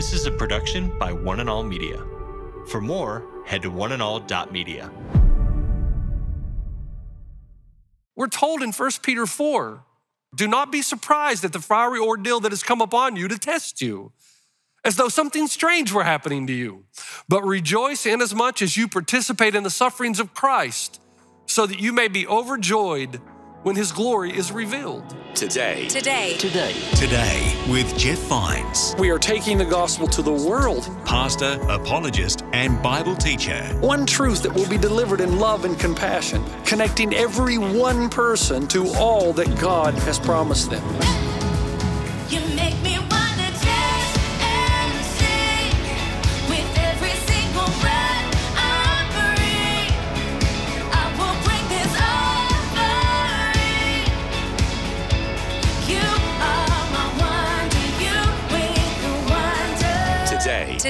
This is a production by One and All Media. For more, head to oneandall.media. We're told in 1 Peter 4 do not be surprised at the fiery ordeal that has come upon you to test you, as though something strange were happening to you. But rejoice inasmuch as you participate in the sufferings of Christ, so that you may be overjoyed when his glory is revealed. Today. Today. Today. Today with Jeff Vines, We are taking the gospel to the world. pastor, apologist, and Bible teacher. One truth that will be delivered in love and compassion, connecting every one person to all that God has promised them. You make me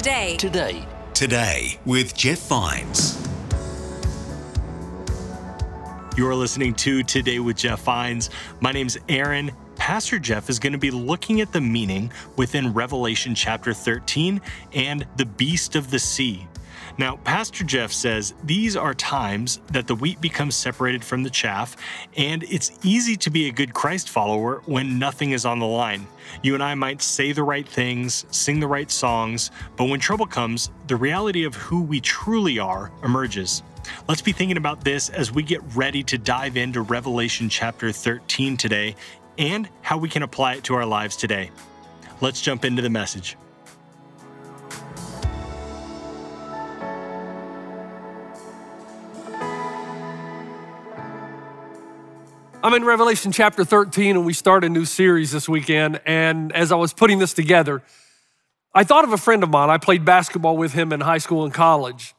Today. Today. Today. Today with Jeff Vines. You are listening to Today with Jeff Vines. My name's Aaron. Pastor Jeff is going to be looking at the meaning within Revelation chapter 13 and the beast of the sea. Now, Pastor Jeff says these are times that the wheat becomes separated from the chaff, and it's easy to be a good Christ follower when nothing is on the line. You and I might say the right things, sing the right songs, but when trouble comes, the reality of who we truly are emerges. Let's be thinking about this as we get ready to dive into Revelation chapter 13 today and how we can apply it to our lives today. Let's jump into the message. I'm in Revelation chapter 13, and we start a new series this weekend. And as I was putting this together, I thought of a friend of mine. I played basketball with him in high school and college.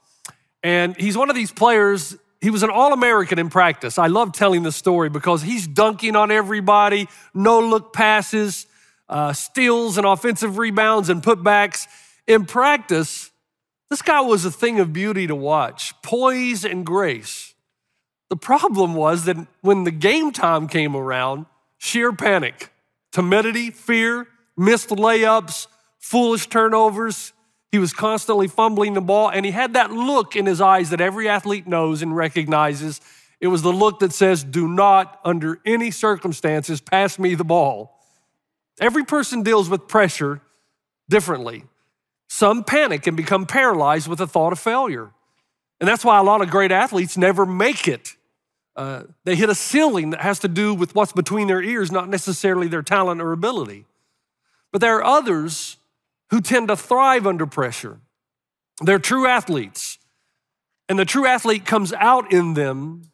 And he's one of these players, he was an All American in practice. I love telling this story because he's dunking on everybody, no look passes, uh, steals and offensive rebounds and putbacks. In practice, this guy was a thing of beauty to watch, poise and grace. The problem was that when the game time came around, sheer panic, timidity, fear, missed layups, foolish turnovers. He was constantly fumbling the ball, and he had that look in his eyes that every athlete knows and recognizes. It was the look that says, Do not, under any circumstances, pass me the ball. Every person deals with pressure differently. Some panic and become paralyzed with the thought of failure. And that's why a lot of great athletes never make it. Uh, they hit a ceiling that has to do with what's between their ears, not necessarily their talent or ability. But there are others who tend to thrive under pressure. They're true athletes. And the true athlete comes out in them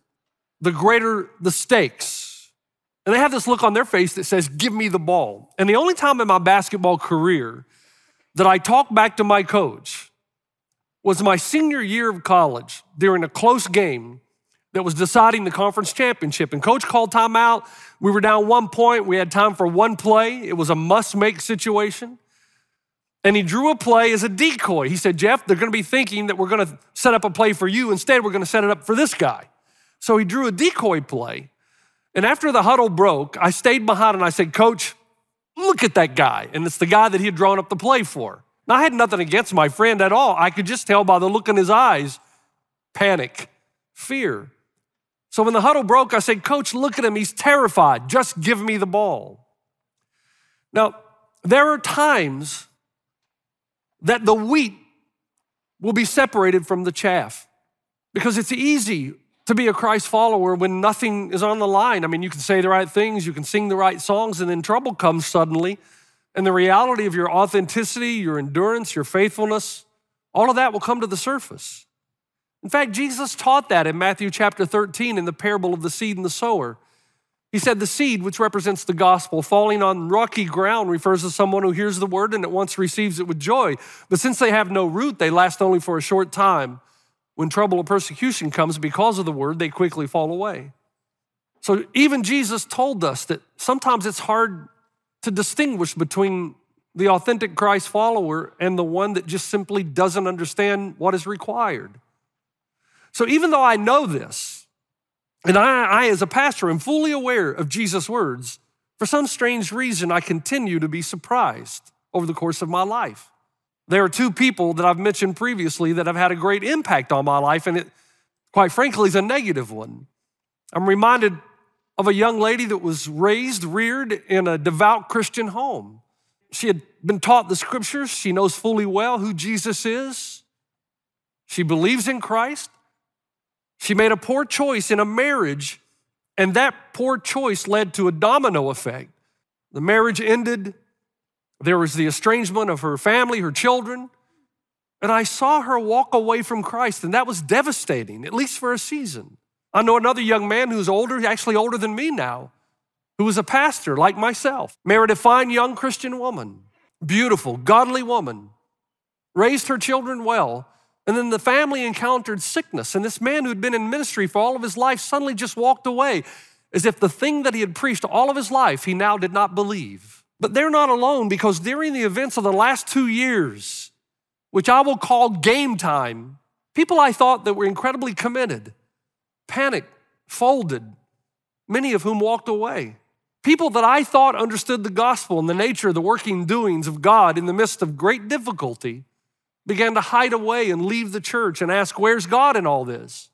the greater the stakes. And they have this look on their face that says, Give me the ball. And the only time in my basketball career that I talked back to my coach was my senior year of college during a close game that was deciding the conference championship. And coach called timeout. We were down one point. We had time for one play. It was a must make situation. And he drew a play as a decoy. He said, Jeff, they're going to be thinking that we're going to set up a play for you. Instead, we're going to set it up for this guy. So he drew a decoy play. And after the huddle broke, I stayed behind and I said, Coach, look at that guy. And it's the guy that he had drawn up the play for. Now, I had nothing against my friend at all. I could just tell by the look in his eyes panic, fear. So when the huddle broke, I said, Coach, look at him. He's terrified. Just give me the ball. Now, there are times that the wheat will be separated from the chaff because it's easy to be a Christ follower when nothing is on the line. I mean, you can say the right things, you can sing the right songs, and then trouble comes suddenly. And the reality of your authenticity, your endurance, your faithfulness, all of that will come to the surface. In fact, Jesus taught that in Matthew chapter 13 in the parable of the seed and the sower. He said, The seed, which represents the gospel, falling on rocky ground, refers to someone who hears the word and at once receives it with joy. But since they have no root, they last only for a short time. When trouble or persecution comes because of the word, they quickly fall away. So even Jesus told us that sometimes it's hard to distinguish between the authentic Christ follower and the one that just simply doesn't understand what is required. So even though I know this, and I, I, as a pastor, am fully aware of Jesus' words, for some strange reason, I continue to be surprised over the course of my life. There are two people that I've mentioned previously that have had a great impact on my life, and it, quite frankly, is a negative one. I'm reminded of a young lady that was raised, reared in a devout Christian home. She had been taught the scriptures. She knows fully well who Jesus is. She believes in Christ. She made a poor choice in a marriage, and that poor choice led to a domino effect. The marriage ended. There was the estrangement of her family, her children. And I saw her walk away from Christ, and that was devastating, at least for a season. I know another young man who's older, actually older than me now, who was a pastor like myself, married a fine young Christian woman, beautiful, godly woman, raised her children well. And then the family encountered sickness, and this man who'd been in ministry for all of his life suddenly just walked away as if the thing that he had preached all of his life he now did not believe. But they're not alone because during the events of the last two years, which I will call game time, people I thought that were incredibly committed panicked, folded, many of whom walked away. People that I thought understood the gospel and the nature of the working doings of God in the midst of great difficulty began to hide away and leave the church and ask, Where's God in all this?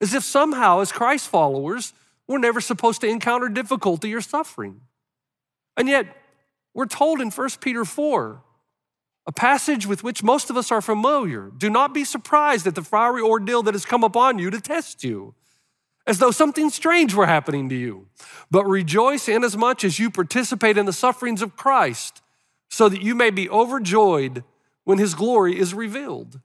As if somehow, as Christ followers, we're never supposed to encounter difficulty or suffering. And yet, we're told in 1 Peter 4, a passage with which most of us are familiar do not be surprised at the fiery ordeal that has come upon you to test you, as though something strange were happening to you. But rejoice inasmuch as you participate in the sufferings of Christ, so that you may be overjoyed when his glory is revealed.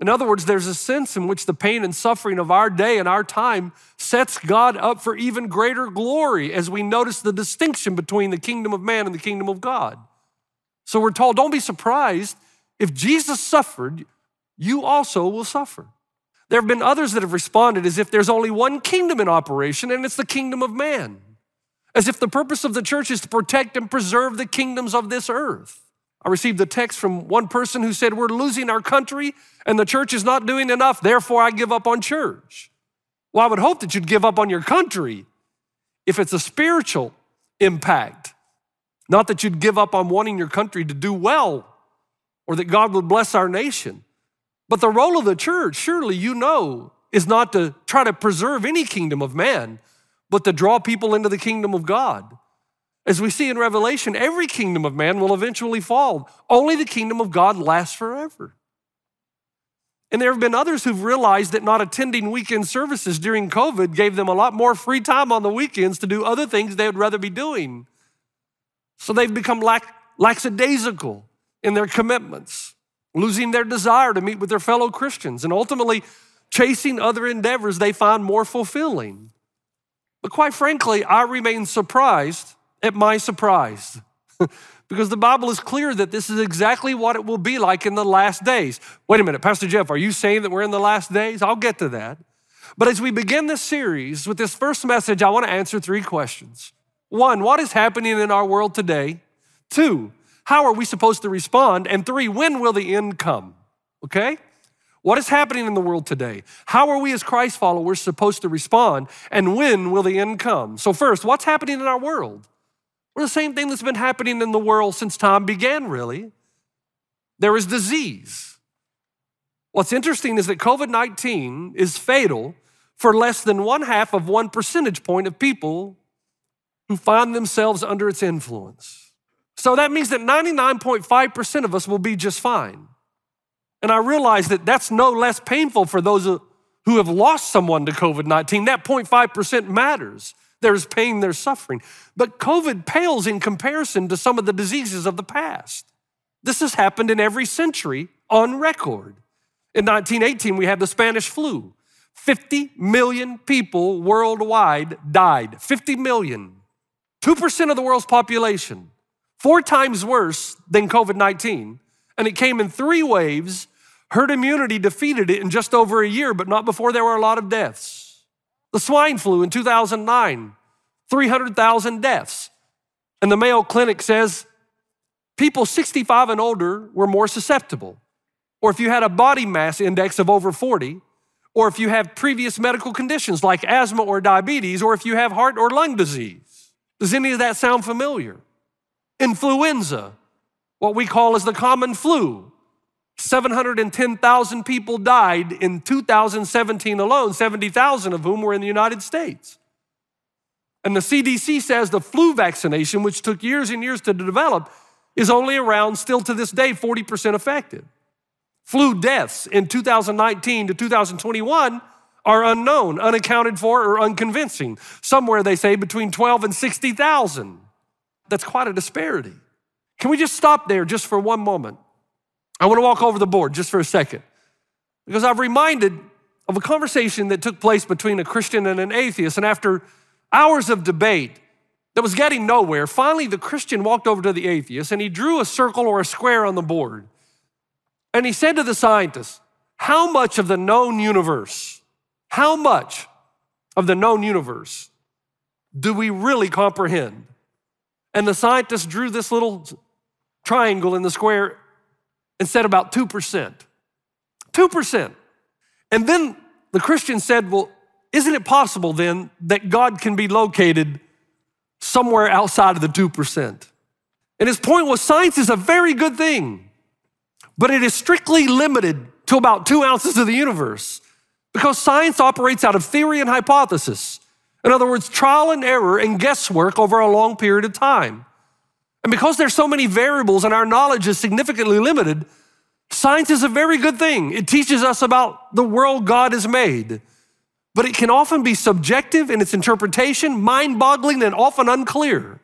In other words, there's a sense in which the pain and suffering of our day and our time sets God up for even greater glory as we notice the distinction between the kingdom of man and the kingdom of God. So we're told, don't be surprised. If Jesus suffered, you also will suffer. There have been others that have responded as if there's only one kingdom in operation, and it's the kingdom of man. As if the purpose of the church is to protect and preserve the kingdoms of this earth. I received a text from one person who said, We're losing our country and the church is not doing enough, therefore I give up on church. Well, I would hope that you'd give up on your country if it's a spiritual impact. Not that you'd give up on wanting your country to do well or that God would bless our nation. But the role of the church, surely you know, is not to try to preserve any kingdom of man, but to draw people into the kingdom of God. As we see in Revelation, every kingdom of man will eventually fall. Only the kingdom of God lasts forever. And there have been others who've realized that not attending weekend services during COVID gave them a lot more free time on the weekends to do other things they would rather be doing. So they've become lack, lackadaisical in their commitments, losing their desire to meet with their fellow Christians, and ultimately chasing other endeavors they find more fulfilling. But quite frankly, I remain surprised at my surprise. because the Bible is clear that this is exactly what it will be like in the last days. Wait a minute, Pastor Jeff, are you saying that we're in the last days? I'll get to that. But as we begin this series with this first message, I want to answer three questions. One, what is happening in our world today? Two, how are we supposed to respond? And three, when will the end come? Okay? What is happening in the world today? How are we as Christ followers supposed to respond? And when will the end come? So, first, what's happening in our world? The same thing that's been happening in the world since time began, really. There is disease. What's interesting is that COVID 19 is fatal for less than one half of one percentage point of people who find themselves under its influence. So that means that 99.5% of us will be just fine. And I realize that that's no less painful for those who have lost someone to COVID 19. That 0.5% matters. There's pain, there's suffering. But COVID pales in comparison to some of the diseases of the past. This has happened in every century on record. In 1918, we had the Spanish flu. 50 million people worldwide died. 50 million. 2% of the world's population, four times worse than COVID 19. And it came in three waves. Herd immunity defeated it in just over a year, but not before there were a lot of deaths. The swine flu in 2009, 300,000 deaths. And the Mayo Clinic says people 65 and older were more susceptible. Or if you had a body mass index of over 40, or if you have previous medical conditions like asthma or diabetes, or if you have heart or lung disease. Does any of that sound familiar? Influenza. what we call as the common flu. 710,000 people died in 2017 alone, 70,000 of whom were in the United States. And the CDC says the flu vaccination, which took years and years to develop, is only around, still to this day, 40% effective. Flu deaths in 2019 to 2021 are unknown, unaccounted for, or unconvincing. Somewhere they say between 12 and 60,000. That's quite a disparity. Can we just stop there just for one moment? I want to walk over the board just for a second because I've reminded of a conversation that took place between a Christian and an atheist. And after hours of debate that was getting nowhere, finally the Christian walked over to the atheist and he drew a circle or a square on the board. And he said to the scientist, How much of the known universe, how much of the known universe do we really comprehend? And the scientist drew this little triangle in the square and said about 2%. 2%. And then the Christian said, Well, isn't it possible then that God can be located somewhere outside of the 2%? And his point was science is a very good thing, but it is strictly limited to about two ounces of the universe because science operates out of theory and hypothesis. In other words, trial and error and guesswork over a long period of time. And because there's so many variables and our knowledge is significantly limited, science is a very good thing. It teaches us about the world God has made. But it can often be subjective in its interpretation, mind boggling, and often unclear.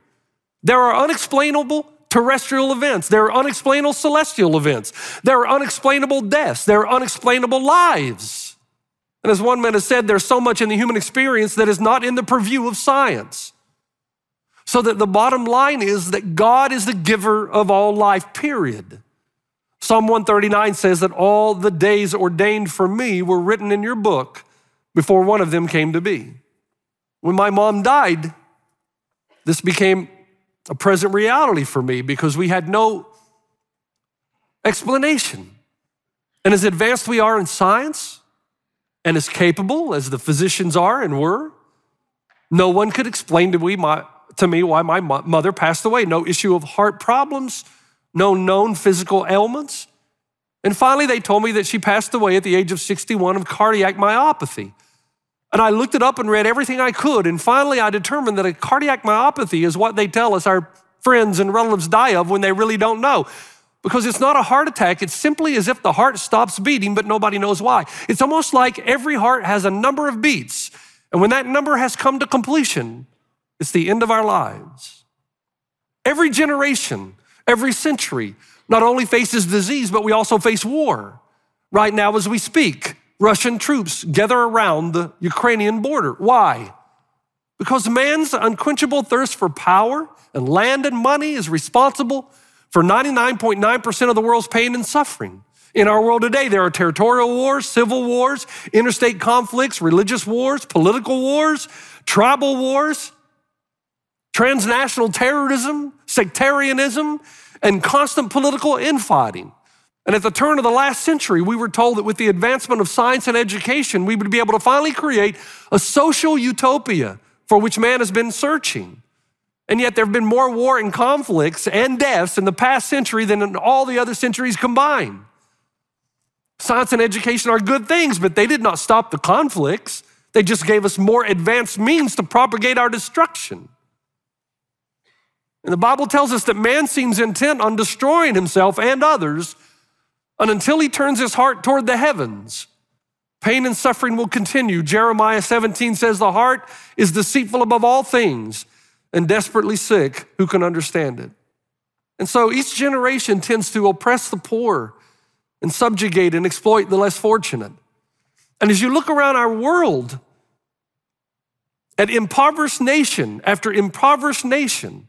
There are unexplainable terrestrial events, there are unexplainable celestial events, there are unexplainable deaths, there are unexplainable lives. And as one man has said, there's so much in the human experience that is not in the purview of science. So that the bottom line is that God is the giver of all life, period. Psalm 139 says that all the days ordained for me were written in your book before one of them came to be. When my mom died, this became a present reality for me because we had no explanation. And as advanced we are in science, and as capable as the physicians are and were, no one could explain to me, my, to me why my mother passed away. No issue of heart problems, no known physical ailments. And finally, they told me that she passed away at the age of 61 of cardiac myopathy. And I looked it up and read everything I could. And finally, I determined that a cardiac myopathy is what they tell us our friends and relatives die of when they really don't know. Because it's not a heart attack, it's simply as if the heart stops beating, but nobody knows why. It's almost like every heart has a number of beats. And when that number has come to completion, it's the end of our lives. Every generation, every century, not only faces disease, but we also face war. Right now, as we speak, Russian troops gather around the Ukrainian border. Why? Because man's unquenchable thirst for power and land and money is responsible for 99.9% of the world's pain and suffering. In our world today, there are territorial wars, civil wars, interstate conflicts, religious wars, political wars, tribal wars, transnational terrorism, sectarianism, and constant political infighting. And at the turn of the last century, we were told that with the advancement of science and education, we would be able to finally create a social utopia for which man has been searching. And yet, there have been more war and conflicts and deaths in the past century than in all the other centuries combined. Science and education are good things, but they did not stop the conflicts. They just gave us more advanced means to propagate our destruction. And the Bible tells us that man seems intent on destroying himself and others and until he turns his heart toward the heavens, pain and suffering will continue. Jeremiah 17 says, The heart is deceitful above all things and desperately sick. Who can understand it? And so each generation tends to oppress the poor and subjugate and exploit the less fortunate. And as you look around our world, at impoverished nation after impoverished nation,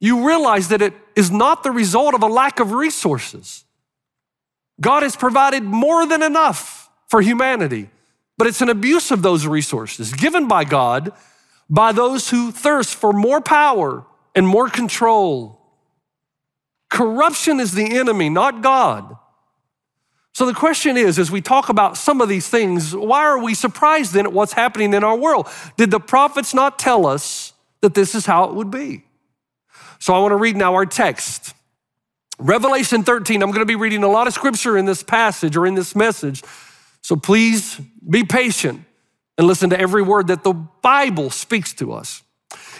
you realize that it is not the result of a lack of resources. God has provided more than enough for humanity, but it's an abuse of those resources given by God by those who thirst for more power and more control. Corruption is the enemy, not God. So the question is, as we talk about some of these things, why are we surprised then at what's happening in our world? Did the prophets not tell us that this is how it would be? So I want to read now our text Revelation 13, I'm going to be reading a lot of scripture in this passage or in this message. So please be patient and listen to every word that the Bible speaks to us.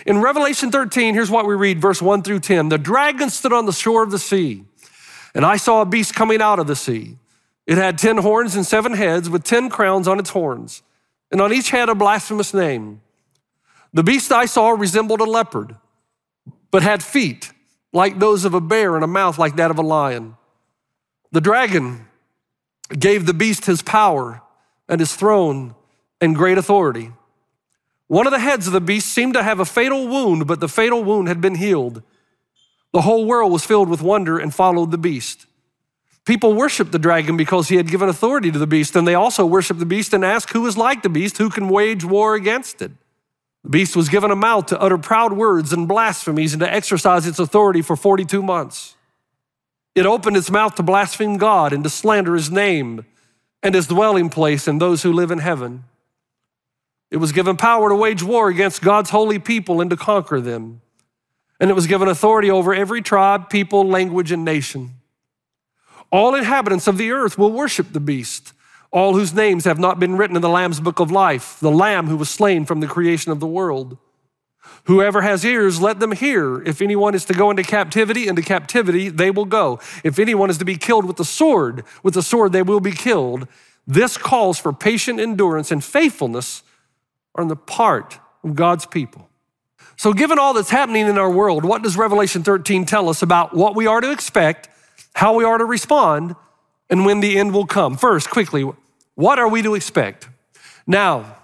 In Revelation 13, here's what we read, verse 1 through 10. The dragon stood on the shore of the sea, and I saw a beast coming out of the sea. It had 10 horns and seven heads with 10 crowns on its horns, and on each head a blasphemous name. The beast I saw resembled a leopard, but had feet like those of a bear and a mouth like that of a lion. The dragon gave the beast his power and his throne and great authority. One of the heads of the beast seemed to have a fatal wound, but the fatal wound had been healed. The whole world was filled with wonder and followed the beast. People worshiped the dragon because he had given authority to the beast, and they also worshiped the beast and asked who is like the beast, who can wage war against it. The beast was given a mouth to utter proud words and blasphemies and to exercise its authority for 42 months. It opened its mouth to blaspheme God and to slander his name and his dwelling place and those who live in heaven. It was given power to wage war against God's holy people and to conquer them. And it was given authority over every tribe, people, language, and nation. All inhabitants of the earth will worship the beast, all whose names have not been written in the Lamb's book of life, the Lamb who was slain from the creation of the world. Whoever has ears, let them hear. If anyone is to go into captivity, into captivity they will go. If anyone is to be killed with the sword, with the sword they will be killed. This calls for patient endurance and faithfulness on the part of God's people. So, given all that's happening in our world, what does Revelation 13 tell us about what we are to expect, how we are to respond, and when the end will come? First, quickly, what are we to expect? Now,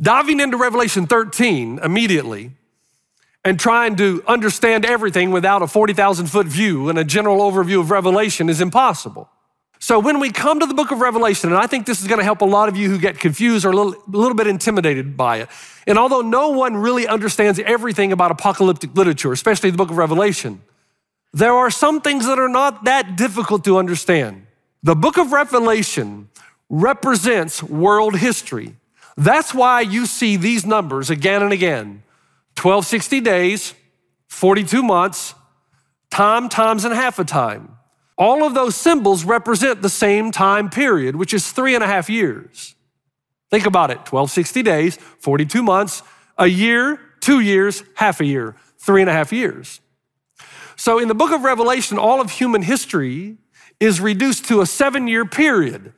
diving into Revelation 13 immediately and trying to understand everything without a 40,000 foot view and a general overview of Revelation is impossible. So when we come to the book of Revelation, and I think this is going to help a lot of you who get confused or a little, a little, bit intimidated by it. And although no one really understands everything about apocalyptic literature, especially the book of Revelation, there are some things that are not that difficult to understand. The book of Revelation represents world history. That's why you see these numbers again and again 1260 days, 42 months, time, times, and half a time. All of those symbols represent the same time period, which is three and a half years. Think about it 1260 days, 42 months, a year, two years, half a year, three and a half years. So in the book of Revelation, all of human history is reduced to a seven year period.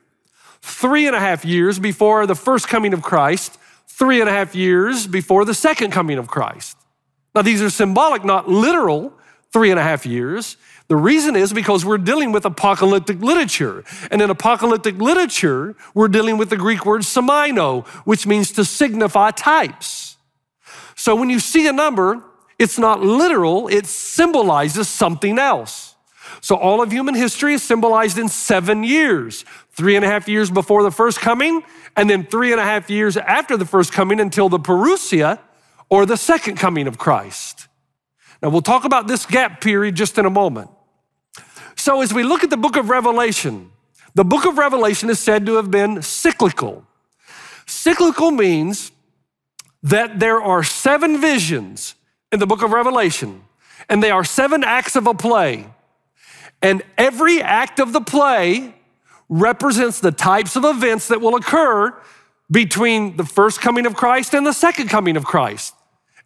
Three and a half years before the first coming of Christ, three and a half years before the second coming of Christ. Now, these are symbolic, not literal, three and a half years. The reason is because we're dealing with apocalyptic literature. And in apocalyptic literature, we're dealing with the Greek word semaino, which means to signify types. So when you see a number, it's not literal, it symbolizes something else. So all of human history is symbolized in seven years three and a half years before the first coming, and then three and a half years after the first coming until the parousia or the second coming of Christ. Now, we'll talk about this gap period just in a moment. So, as we look at the book of Revelation, the book of Revelation is said to have been cyclical. Cyclical means that there are seven visions in the book of Revelation, and they are seven acts of a play. And every act of the play represents the types of events that will occur between the first coming of Christ and the second coming of Christ.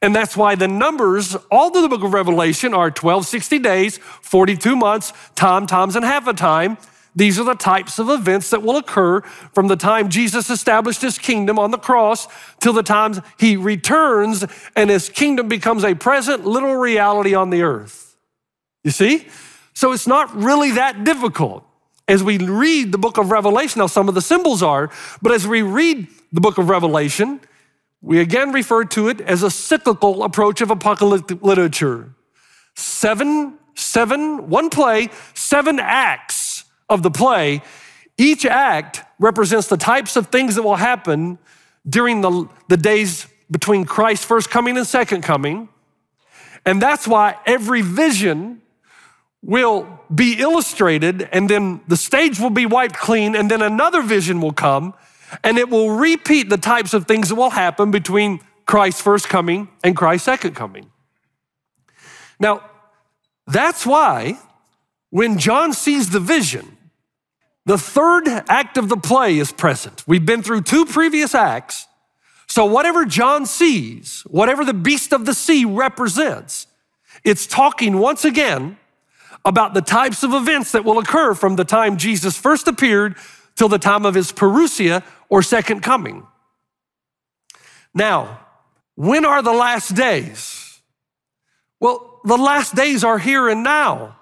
And that's why the numbers all through the book of Revelation are 12, 60 days, 42 months, time, times, and half a time. These are the types of events that will occur from the time Jesus established his kingdom on the cross till the time he returns and his kingdom becomes a present little reality on the earth. You see? So it's not really that difficult. As we read the book of Revelation, now some of the symbols are, but as we read the book of Revelation, we again refer to it as a cyclical approach of apocalyptic literature. Seven, seven, one play, seven acts of the play. Each act represents the types of things that will happen during the, the days between Christ's first coming and second coming. And that's why every vision will be illustrated, and then the stage will be wiped clean, and then another vision will come and it will repeat the types of things that will happen between Christ's first coming and Christ's second coming. Now, That's why when John sees the vision, the third act of the play is present. We've been through two previous acts. So, whatever John sees, whatever the beast of the sea represents, it's talking once again about the types of events that will occur from the time Jesus first appeared till the time of his parousia or second coming. Now, when are the last days? Well, the last days are here and now,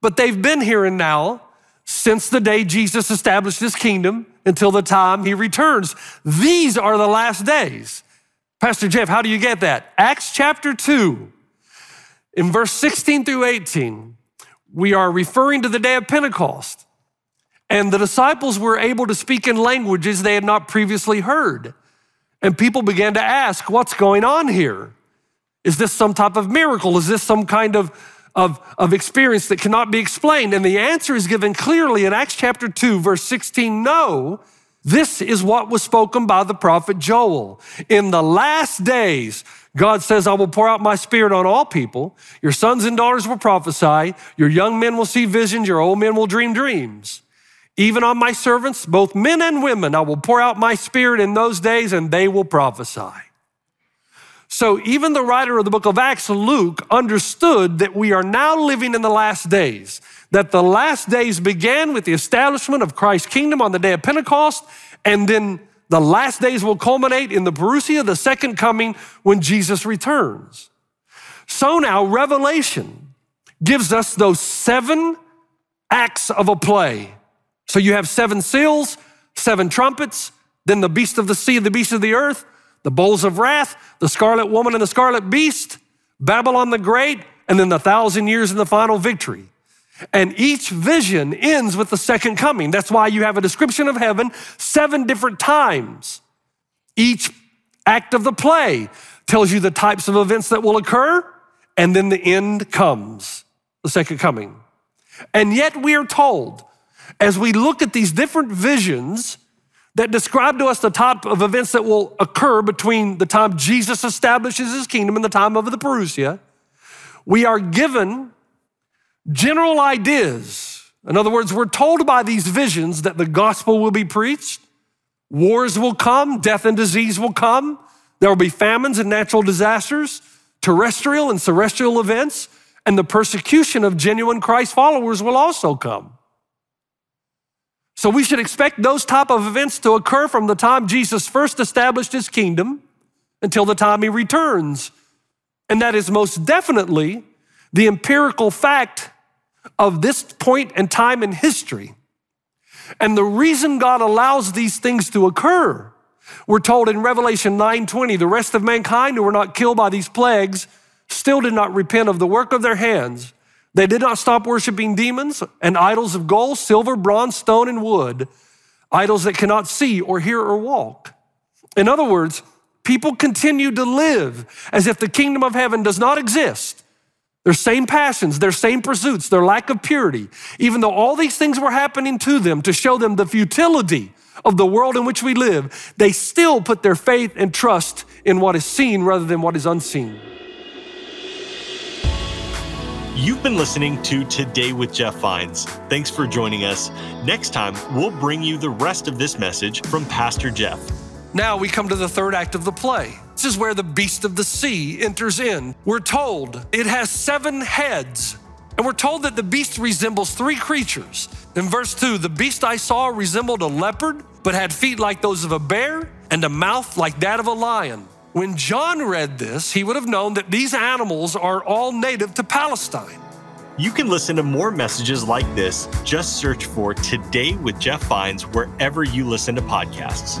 but they've been here and now since the day Jesus established his kingdom until the time he returns. These are the last days. Pastor Jeff, how do you get that? Acts chapter 2, in verse 16 through 18, we are referring to the day of Pentecost. And the disciples were able to speak in languages they had not previously heard. And people began to ask, What's going on here? Is this some type of miracle? Is this some kind of, of, of experience that cannot be explained? And the answer is given clearly in Acts chapter 2, verse 16 no. This is what was spoken by the prophet Joel. In the last days, God says, I will pour out my spirit on all people. Your sons and daughters will prophesy. Your young men will see visions. Your old men will dream dreams. Even on my servants, both men and women, I will pour out my spirit in those days and they will prophesy. So even the writer of the book of Acts, Luke, understood that we are now living in the last days, that the last days began with the establishment of Christ's kingdom on the day of Pentecost, and then the last days will culminate in the parousia, the second coming, when Jesus returns. So now Revelation gives us those seven acts of a play. So you have seven seals, seven trumpets, then the beast of the sea, the beast of the earth, the bowls of wrath, the scarlet woman and the scarlet beast, Babylon the Great, and then the thousand years and the final victory. And each vision ends with the second coming. That's why you have a description of heaven seven different times. Each act of the play tells you the types of events that will occur, and then the end comes, the second coming. And yet we are told, as we look at these different visions that describe to us the type of events that will occur between the time Jesus establishes his kingdom and the time of the parousia, we are given general ideas. In other words, we're told by these visions that the gospel will be preached, wars will come, death and disease will come, there will be famines and natural disasters, terrestrial and celestial events, and the persecution of genuine Christ followers will also come. So we should expect those type of events to occur from the time Jesus first established his kingdom until the time he returns. And that is most definitely the empirical fact of this point in time in history. And the reason God allows these things to occur, we're told in Revelation 9:20, the rest of mankind who were not killed by these plagues still did not repent of the work of their hands. They did not stop worshiping demons and idols of gold, silver, bronze, stone, and wood, idols that cannot see or hear or walk. In other words, people continue to live as if the kingdom of heaven does not exist their same passions, their same pursuits, their lack of purity, even though all these things were happening to them to show them the futility of the world in which we live, they still put their faith and trust in what is seen rather than what is unseen. You've been listening to Today with Jeff Vines. Thanks for joining us. Next time, we'll bring you the rest of this message from Pastor Jeff. Now we come to the third act of the play. This is where the beast of the sea enters in. We're told it has seven heads, and we're told that the beast resembles three creatures. In verse 2, the beast I saw resembled a leopard, but had feet like those of a bear and a mouth like that of a lion. When John read this, he would have known that these animals are all native to Palestine. You can listen to more messages like this. Just search for Today with Jeff Vines wherever you listen to podcasts.